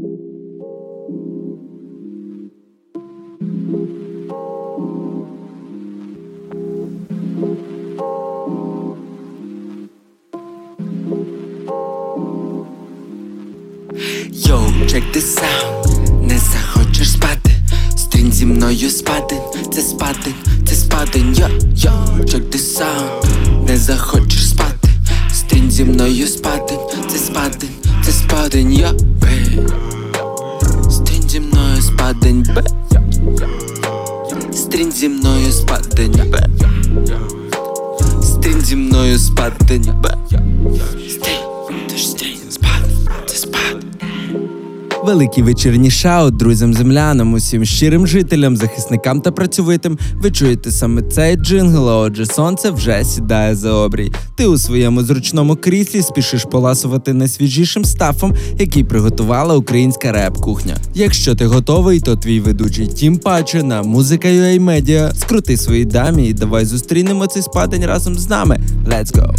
Йоу, check this out Не захочеш спати. Стрінь зі мною спати. Це спати, це спатень Йо, йо, check this out Не захочеш спати. Стрінь зі мною спати. Це спатень, це спатень Йо, бей мною спатень бе Стрінь зі мною спатень бе Стрінь зі мною спатень бе Стрінь, ти ж стрінь, спати, це спати Великий вечірній шаут друзям землянам, усім щирим жителям, захисникам та працьовитим. Ви чуєте саме цей джингл, а отже, сонце вже сідає за обрій. Ти у своєму зручному кріслі спішиш поласувати найсвіжішим стафом, який приготувала українська реп-кухня. Якщо ти готовий, то твій ведучий тім паче на музика UA Media. Скрути свої дамі і давай зустрінемо цей спадень разом з нами. Let's go!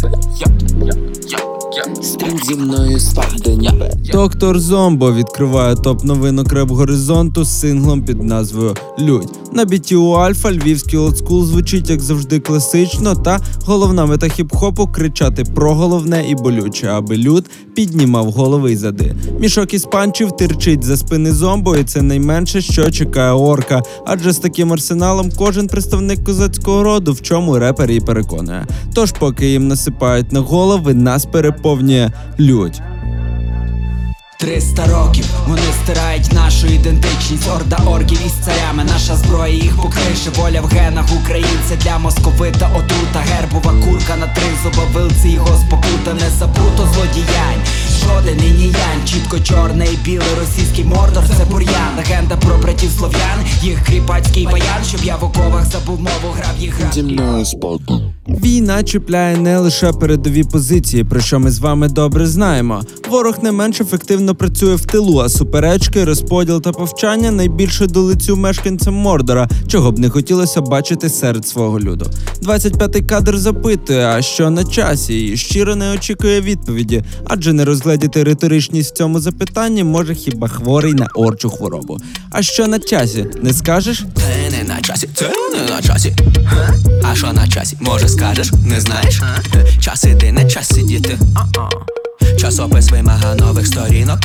Стрінь зі мною спадення Доктор Зомбо відкриває топ новинок реп горизонту з синглом під назвою Людь. На біті у Альфа львівський олдскул звучить як завжди класично, та головна мета хіп-хопу кричати про головне і болюче, аби люд піднімав голови й зади. Мішок із панчів тирчить за спини зомбо, і це найменше, що чекає орка. Адже з таким арсеналом кожен представник козацького роду, в чому репер і переконує. Тож, поки їм насипають на голови, нас переповнює лють. 300 років вони стирають нашу ідентичність, орда орків із царями, наша зброя їх покрише, воля в генах українця для московита отрута, гербова курка на три зуба вилці його спокута, не забуто злодіянь. Жоден і ніянь, чітко чорне і біле, російський мордор це бур'ян. Легенда про братів слов'ян, їх кріпацький баян, щоб я в оковах забув мову, грав їх грав. Війна чіпляє не лише передові позиції, про що ми з вами добре знаємо. Ворог не менш ефективно працює в тилу, а суперечки, розподіл та повчання найбільше до лицю мешканцям Мордора, чого б не хотілося бачити серед свого люду. 25-й кадр запитує, а що на часі, і щиро не очікує відповіді, адже не розгледіти риторичність в цьому запитанні може хіба хворий на орчу хворобу. А що на часі, не скажеш? Це не на часі, це не на часі. А що на часі? Може скажеш? Не знаєш? Час іди, не час сидіти. Часопис вимага нових сторінок.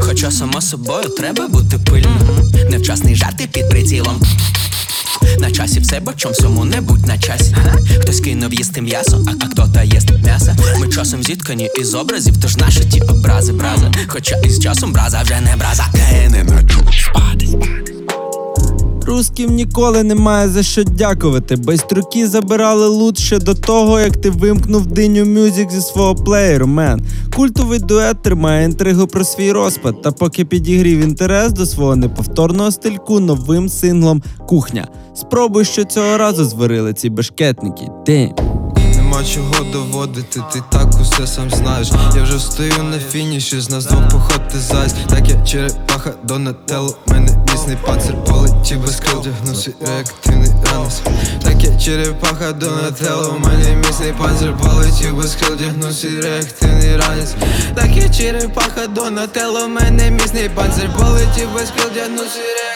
Хоча само собою треба бути пильним. Невчасний жарти під прицілом. На часі все, бо чом всьому не будь на часі. Хтось кинув їсти м'ясо, а, а хто-то їсть м'ясо. Ми часом зіткані із образів, тож наші ті образи браза. Хоча із часом браза вже не браза. Не на спати. Рускім ніколи немає за що дякувати. Байструки забирали лут ще до того, як ти вимкнув диню мюзик зі свого плеєру, мен. Культовий дует тримає інтригу про свій розпад, та поки підігрів інтерес до свого неповторного стильку новим синглом Кухня. Спробуй, що цього разу зварили ці бешкетники. Ти. Нема чого доводити, ти так усе сам знаєш. Я вже стою на фініші, з нас двох походити зась. Так я черепаха Донателло, мене міцний панцир полетів без крил, дягнувся реактивний анус Так я черепаха Донателло, мене міцний панцир полетів без крил, дягнувся реактивний ранець. Так я черепаха Донателло, мене міцний панцир полетів без крил, дягнувся реактивний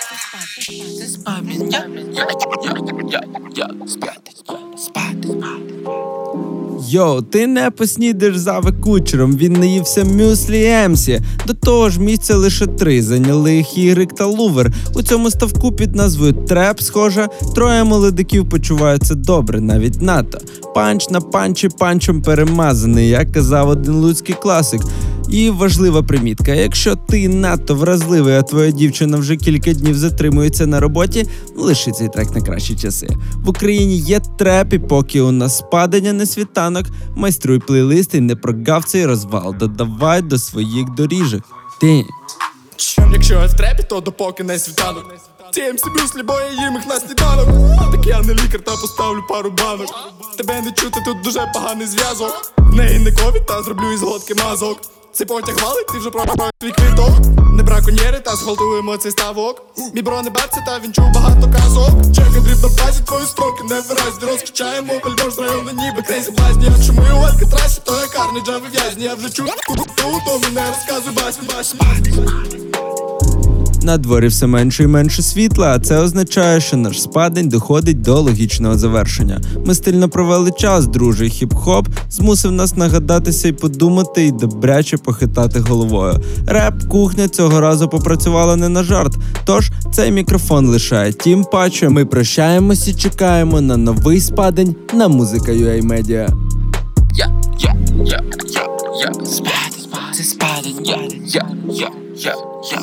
Йоу, ти не поснідеш за кучером, він наївся мюслі Емсі. До того ж, місця лише три зайняли Хігрик та Лувер. У цьому ставку під назвою Треп, схоже, троє молодиків почуваються добре, навіть НАТО. Панч на панчі панчом перемазаний, як казав один луцький класик. І важлива примітка: якщо ти надто вразливий, а твоя дівчина вже кілька днів затримується на роботі, лиши цей трек на кращі часи. В Україні є треп, і поки у нас спадення не світанок, майструй плейлист і не прогав цей розвал, додавай до своїх доріжок. Ти. Якщо я в трепі, то допоки не світанок Цієм собі бо я їм їх на сніданок. Так я не лікар, та поставлю пару банок. Тебе не чути, тут дуже поганий зв'язок. В неї не ковід, та зроблю із глотки мазок. Цей потяг валить, ти вже пропав твій квіток Не браконьєри, та зґвалтуємо цей ставок. Мій бро не бавці, та він чув багато казок. Чека дріб на базі, твої строки не виразні Розкачаємо альбом з району, ніби крейзі блазні А чому у Алькатрасі, то я карний джави в'язні Я вже чув, то мені не розказуй басні, басні На дворі все менше і менше світла, а це означає, що наш спадень доходить до логічного завершення. Ми стильно провели час, друже, хіп-хоп змусив нас нагадатися і подумати, і добряче похитати головою. Реп, кухня цього разу попрацювала не на жарт. Тож цей мікрофон лишає. Тим паче, ми прощаємось і чекаємо на новий спадень на музика UA Media. Я, я, я, я, я Спадень, спадень, спадень, я, я, я, я, я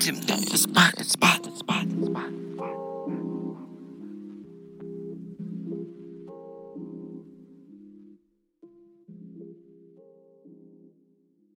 З мною спадень, спадень